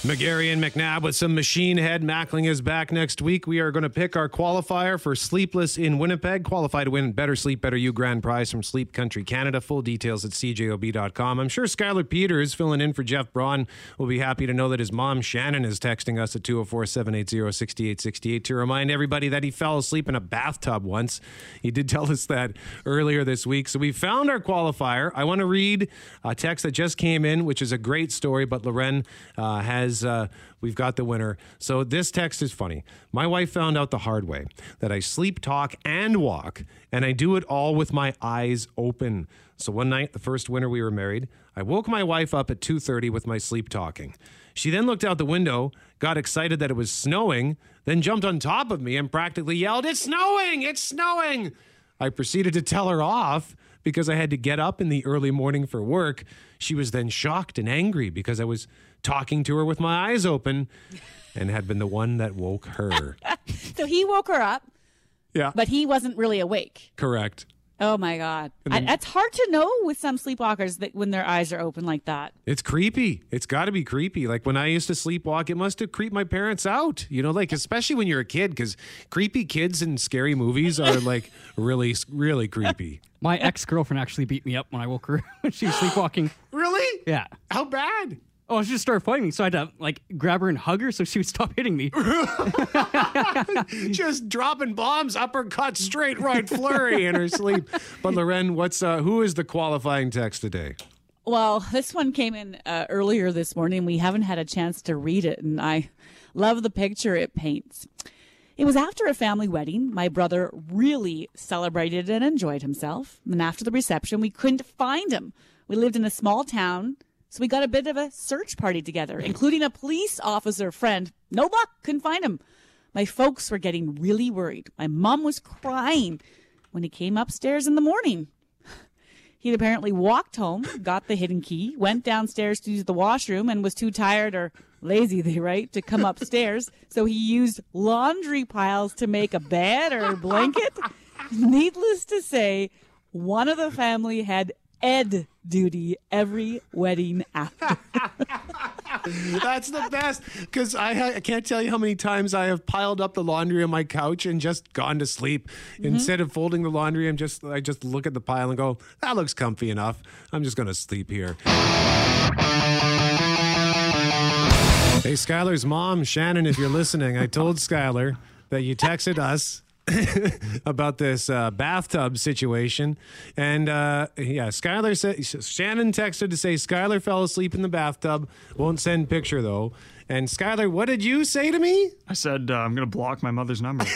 McGarry and McNabb with some machine head. Mackling is back next week. We are going to pick our qualifier for Sleepless in Winnipeg. Qualify to win Better Sleep, Better You grand prize from Sleep Country Canada. Full details at cjob.com. I'm sure Skylar Peters, filling in for Jeff Braun, will be happy to know that his mom, Shannon, is texting us at 204 780 6868 to remind everybody that he fell asleep in a bathtub once. He did tell us that earlier this week. So we found our qualifier. I want to read a text that just came in, which is a great story, but Loren uh, has, uh, we've got the winner. So this text is funny. My wife found out the hard way that I sleep, talk, and walk, and I do it all with my eyes open. So one night, the first winter we were married, I woke my wife up at 2:30 with my sleep talking. She then looked out the window, got excited that it was snowing, then jumped on top of me and practically yelled, "It's snowing! It's snowing!" I proceeded to tell her off because I had to get up in the early morning for work. She was then shocked and angry because I was talking to her with my eyes open and had been the one that woke her.
So he woke her up,
yeah.
but he wasn't really awake.
Correct.
Oh my god,
And then-
I, that's hard to know with some sleepwalkers that when their eyes are open like that.
It's creepy. It's got to be creepy. Like when I used to sleepwalk, it must have creeped my parents out. You know, like especially when you're a kid, because creepy kids in scary movies are like really, really creepy.
My ex girlfriend actually beat me up when I woke her when she was sleepwalking.
Really?
Yeah.
How bad?
Oh, she just started fighting me, so I had to like grab her and hug her so she would stop hitting me.
Just dropping bombs, uppercut, straight right flurry in her sleep. But Loren, what's uh, who is the qualifying text today?
Well, this one came in uh, earlier this morning. We haven't had a chance to read it, and I love the picture it paints. It was after a family wedding. My brother really celebrated and enjoyed himself. And after the reception, we couldn't find him. We lived in a small town, so we got a bit of a search party together, including a police officer friend. No luck, couldn't find him. My folks were getting really worried. My mom was crying when he came upstairs in the morning. He'd apparently walked home, got the hidden key, went downstairs to use the washroom, and was too tired or lazy, they write, to come upstairs. So he used laundry piles to make a bed or a blanket. Needless to say, one of the family had Ed duty every wedding after.
That's the best because I, ha- I can't tell you how many times I have piled up the laundry on my couch and just gone to sleep. Mm-hmm. Instead of folding the laundry, I'm just I just look at the pile and go, "That looks comfy enough. I'm just going to sleep here." Hey, Skylar's mom, Shannon, if you're listening, I told Skylar that you texted us about this uh, bathtub situation. And uh, yeah, Skylar said, Shannon texted to say Skylar fell asleep in the bathtub. Won't send picture though. And Skylar, what did you say to me?
I said uh, I'm going to block my mother's number.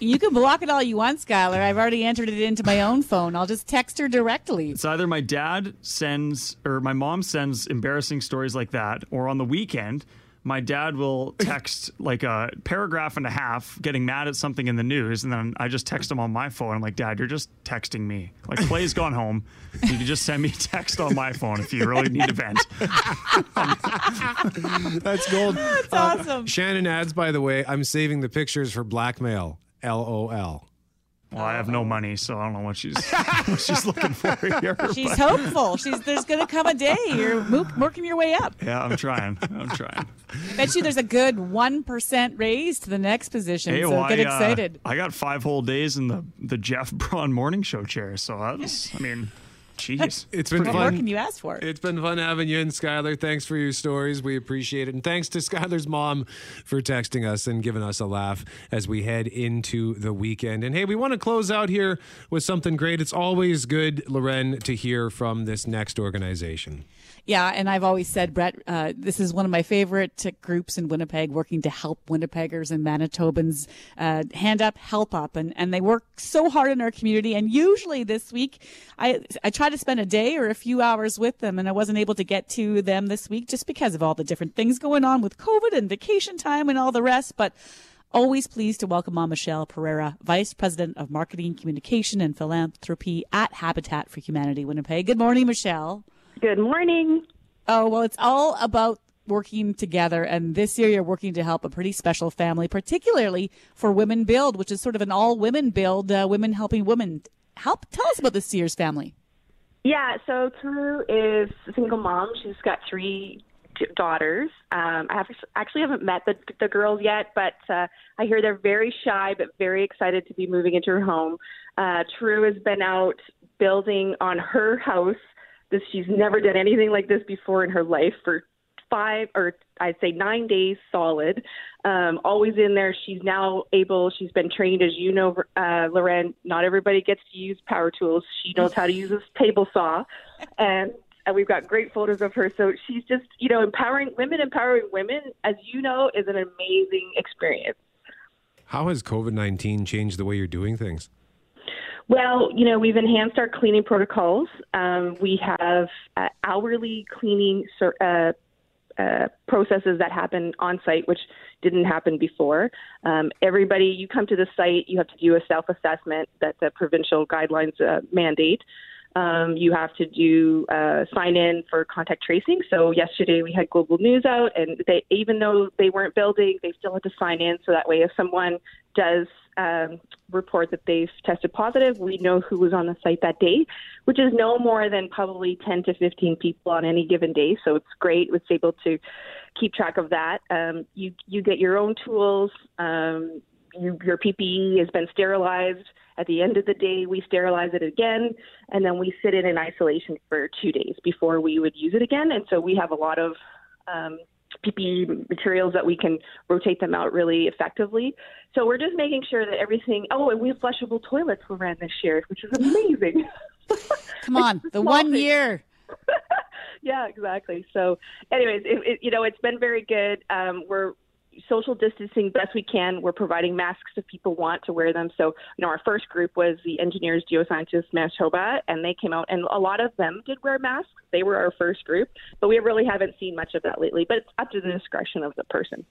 you can block it all you want, Skylar. I've already entered it into my own phone. I'll just text her directly.
It's either my dad sends or my mom sends embarrassing stories like that, or on the weekend, my dad will text like a paragraph and a half getting mad at something in the news, and then I just text him on my phone. I'm like, Dad, you're just texting me. Like, Clay's gone home. You can just send me a text on my phone if you really need a vent.
That's gold.
That's uh, awesome.
Shannon adds, by the way, I'm saving the pictures for blackmail. LOL.
Well, I have no money, so I don't know what she's what she's looking for here.
She's
but-
hopeful. She's there's going to come a day you're working your way up.
Yeah, I'm trying. I'm trying.
Bet you there's a good one percent raise to the next position.
Hey,
so
well,
get
I, uh,
excited.
I got five whole days in the the Jeff Braun morning show chair, so that's I mean, jeez.
It's been
what
fun.
more can you ask for?
It's been fun having you in, Skylar. Thanks for your stories. We appreciate it. And thanks to Skylar's mom for texting us and giving us a laugh as we head into the weekend. And hey, we want to close out here with something great. It's always good, Loren, to hear from this next organization.
Yeah, and I've always said, Brett, uh, this is one of my favorite groups in Winnipeg, working to help Winnipeggers and Manitobans uh, hand up, help up, and, and they work so hard in our community. And usually this week, I I try to spend a day or a few hours with them, and I wasn't able to get to them this week just because of all the different things going on with COVID and vacation time and all the rest. But Always pleased to welcome on Michelle Pereira, Vice President of Marketing, Communication, and Philanthropy at Habitat for Humanity Winnipeg. Good morning, Michelle.
Good morning.
Oh, well, it's all about working together. And this year you're working to help a pretty special family, particularly for Women Build, which is sort of an all women build, uh, women helping women. Help tell us about this year's family.
Yeah, so True is a single mom. She's got three daughters. Um, I have, actually haven't met the, the girls yet, but uh, I hear they're very shy, but very excited to be moving into her home. Uh, True has been out building on her house. This she's never done anything like this before in her life for five or I'd say nine days solid. Um, always in there. She's now able. She's been trained, as you know, uh, Loren. Not everybody gets to use power tools. She knows how to use a table saw, and and we've got great photos of her. So she's just, you know, empowering women, empowering women, as you know, is an amazing experience.
How has COVID 19 changed the way you're doing things?
Well, you know, we've enhanced our cleaning protocols. Um, we have uh, hourly cleaning uh, uh, processes that happen on site, which didn't happen before. Um, everybody, you come to the site, you have to do a self assessment that the provincial guidelines uh, mandate. Um, you have to do uh, sign in for contact tracing. So yesterday we had Global News out, and they, even though they weren't building, they still had to sign in. So that way, if someone does um, report that they've tested positive, we know who was on the site that day, which is no more than probably 10 to 15 people on any given day. So it's great. It's able to keep track of that. Um, you you get your own tools. Um, you, your PPE has been sterilized. At the end of the day, we sterilize it again, and then we sit it in isolation for two days before we would use it again. And so we have a lot of um, PPE materials that we can rotate them out really effectively. So we're just making sure that everything. Oh, and we have flushable toilets we ran this year, which is amazing.
Come on, the one year.
yeah, exactly. So, anyways, it, it, you know, it's been very good. Um, we're social distancing best we can. We're providing masks if people want to wear them. So, you know, our first group was the Engineers Geoscientists Manitoba, and they came out, and a lot of them did wear masks. They were our first group, but we really haven't seen much of that lately. But it's up to the discretion of the person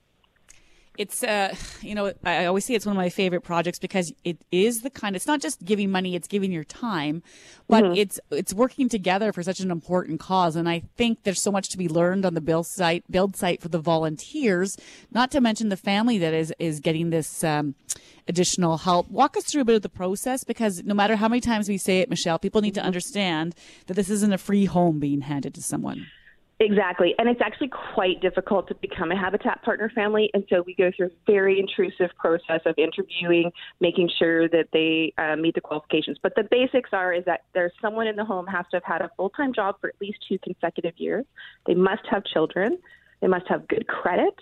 it's uh you know i always say it's one of my favorite projects because it is the kind it's not just giving money it's giving your time but mm-hmm. it's it's working together for such an important cause and i think there's so much to be learned on the build site build site for the volunteers not to mention the family that is is getting this um, additional help walk us through a bit of the process because no matter how many times we say it michelle people need to mm-hmm. understand that this isn't a free home being handed to someone
Exactly. And it's actually quite difficult to become a Habitat Partner family. And so we go through a very intrusive process of interviewing, making sure that they uh, meet the qualifications. But the basics are is that there's someone in the home has to have had a full time job for at least two consecutive years. They must have children. They must have good credit.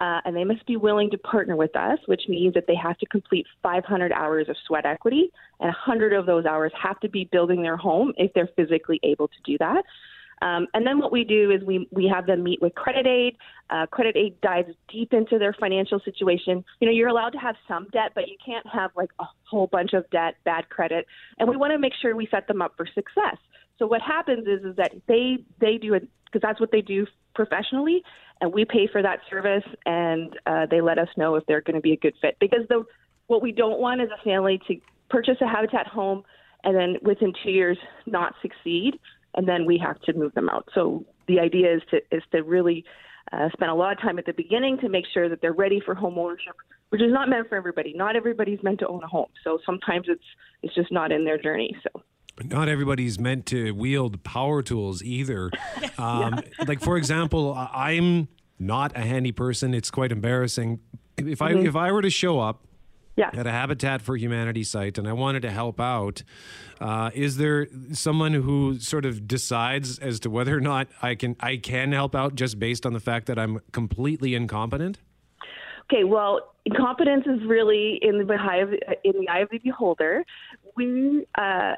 Uh, and they must be willing to partner with us, which means that they have to complete 500 hours of sweat equity, and 100 of those hours have to be building their home if they're physically able to do that. Um, and then what we do is we, we have them meet with credit aid. Uh, credit aid dives deep into their financial situation. You know, you're allowed to have some debt, but you can't have like a whole bunch of debt, bad credit. And we want to make sure we set them up for success. So what happens is is that they they do it because that's what they do professionally, and we pay for that service, and uh, they let us know if they're going to be a good fit. Because the what we don't want is a family to purchase a habitat home and then within two years not succeed and then we have to move them out. So the idea is to is to really uh, spend a lot of time at the beginning to make sure that they're ready for home ownership, which is not meant for everybody. Not everybody's meant to own a home, so sometimes it's it's just not in their journey. So.
Not everybody's meant to wield power tools either. Um, yeah. Like for example, I'm not a handy person. It's quite embarrassing. If I mm-hmm. if I were to show up
yeah.
at a Habitat for Humanity site and I wanted to help out, uh, is there someone who sort of decides as to whether or not I can I can help out just based on the fact that I'm completely incompetent?
Okay, well, incompetence is really in the eye of, in the eye of the beholder. We uh,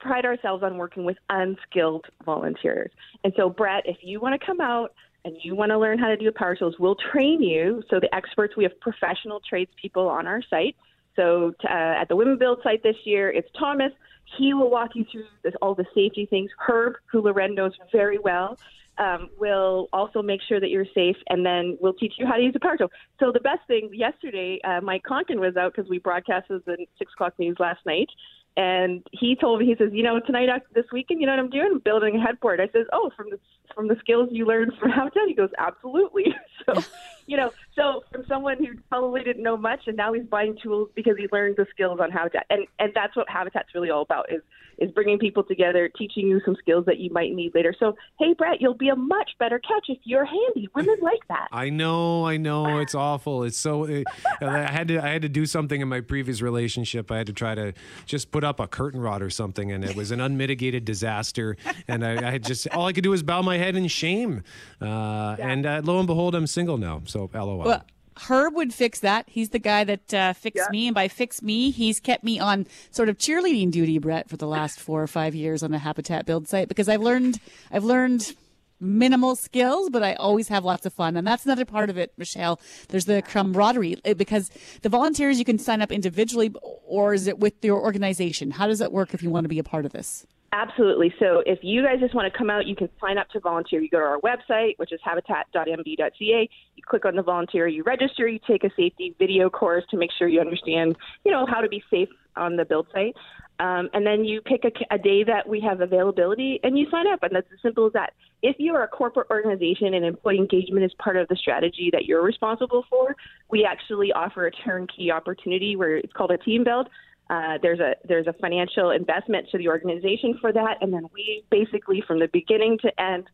pride ourselves on working with unskilled volunteers, and so Brett, if you want to come out and you want to learn how to do power tools, we'll train you. So the experts, we have professional tradespeople on our site. So uh, at the Women Build site this year, it's Thomas. He will walk you through this, all the safety things. Herb, who Loren knows very well, um, will also make sure that you're safe, and then we'll teach you how to use a power tool. So the best thing yesterday, uh, Mike Conkin was out because we broadcasted the six o'clock news last night, and he told me he says, you know, tonight after this weekend, you know what I'm doing? Building a headboard. I says, oh, from the from the skills you learned from Habitat? He goes, absolutely. so, you know, so from someone who probably didn't know much and now he's buying tools because he learned the skills on Habitat. And and that's what Habitat's really all about is is bringing people together, teaching you some skills that you might need later. So, hey, Brett, you'll be a much better catch if you're handy. Women like that.
I know, I know, it's awful. It's so. It, I had to, I had to do something in my previous relationship. I had to try to just put up a curtain rod or something, and it was an unmitigated disaster. And I, I had just all I could do was bow my head in shame. Uh, yeah. And uh, lo and behold, I'm single now. So, lol.
Well, Herb would fix that. He's the guy that uh, fixed yeah. me, and by fix me, he's kept me on sort of cheerleading duty, Brett, for the last four or five years on the Habitat build site because I've learned, I've learned minimal skills, but I always have lots of fun, and that's another part of it, Michelle. There's the camaraderie eh, because the volunteers you can sign up individually, or is it with your organization? How does it work if you want to be a part of this?
Absolutely. So if you guys just want to come out, you can sign up to volunteer. You go to our website, which is habitat.mb.ca. You click on the volunteer, you register, you take a safety video course to make sure you understand, you know, how to be safe on the build site. Um, and then you pick a, a, day that we have availability and you sign up. And that's as simple as that. If you are a corporate organization and employee engagement is part of the strategy that you're responsible for, we actually offer a turnkey opportunity where it's called a team build. Uh, there's a there's a financial investment to the organization for that, and then we basically from the beginning to end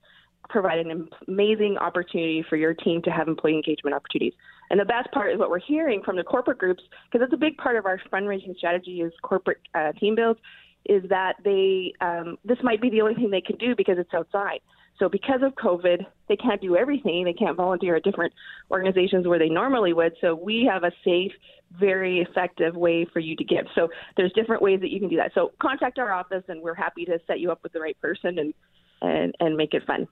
provide an amazing opportunity for your team to have employee engagement opportunities. And the best part is what we're hearing from the corporate groups, because it's a big part of our fundraising strategy is corporate uh, team builds, is that they um, this might be the only thing they can do because it's outside. So because of COVID, they can't do everything. They can't volunteer at different organizations where they normally would. So we have a safe, very effective way for you to give. So there's different ways that you can do that. So contact our office, and we're happy to set you up with the right person and and and make it fun.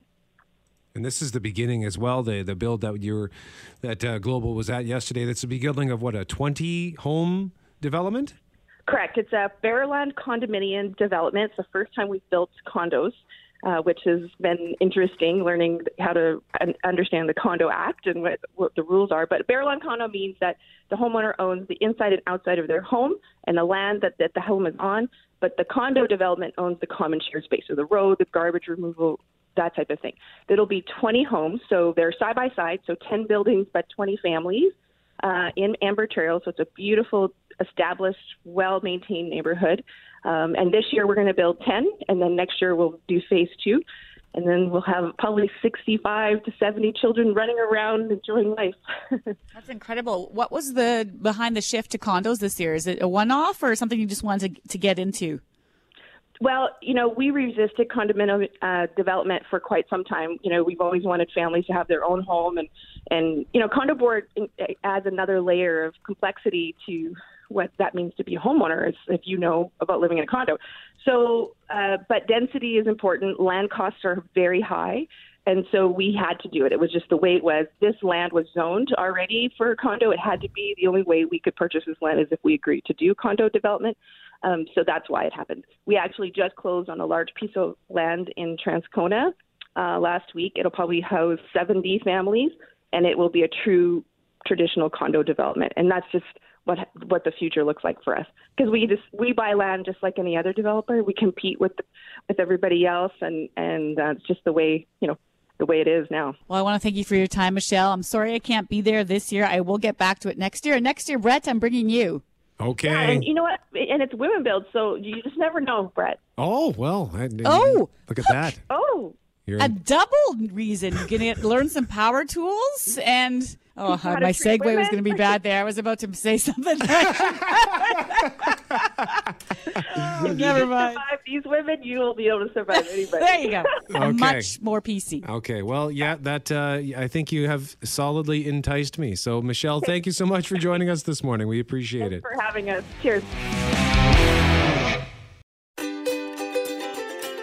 And this is the beginning as well. The the build that you're that uh, Global was at yesterday. That's the beginning of what a 20 home development.
Correct. It's a Bare land condominium development. It's the first time we've built condos uh, which has been interesting, learning how to understand the Condo Act and what, what the rules are. But Bare Land Condo means that the homeowner owns the inside and outside of their home and the land that, that the home is on, but the condo development owns the common shared space, so the road, the garbage removal, that type of thing. It'll be 20 homes, so they're side by side, so 10 buildings, but 20 families uh, in Amber Trail. So it's a beautiful, established, well maintained neighborhood. Um, and this year we're going to build 10, and then next year we'll do phase two. And then we'll have probably 65 to 70 children running around enjoying life.
That's incredible. What was the behind the shift to condos this year? Is it a one off or something you just wanted to, to get into?
Well, you know, we resisted condominium uh, development for quite some time. You know, we've always wanted families to have their own home, and and you know, condo board adds another layer of complexity to what that means to be a homeowner. is if you know about living in a condo. So, uh, but density is important. Land costs are very high. And so we had to do it. It was just the way it was. This land was zoned already for a condo. It had to be the only way we could purchase this land is if we agreed to do condo development. Um, so that's why it happened. We actually just closed on a large piece of land in Transcona uh, last week. It'll probably house 70 families, and it will be a true traditional condo development. And that's just what what the future looks like for us because we just we buy land just like any other developer. We compete with with everybody else, and and uh, it's just the way you know the way it is now.
Well, I want to thank you for your time, Michelle. I'm sorry I can't be there this year. I will get back to it next year. And next year, Brett, I'm bringing you.
Okay.
Yeah, and you know what? And it's women build, so you just never know, Brett.
Oh well. I,
oh,
look at that.
Oh,
You're a double reason. You're going to learn some power tools and. Oh, my segue women. was going to be bad there. I was about to say something.
oh, Never mind. Survive these women, you will be able to survive anybody.
there you go. Okay. Much more PC.
Okay. Well, yeah, that uh, I think you have solidly enticed me. So, Michelle, thank you so much for joining us this morning. We appreciate
Thanks
it.
for having us. Cheers.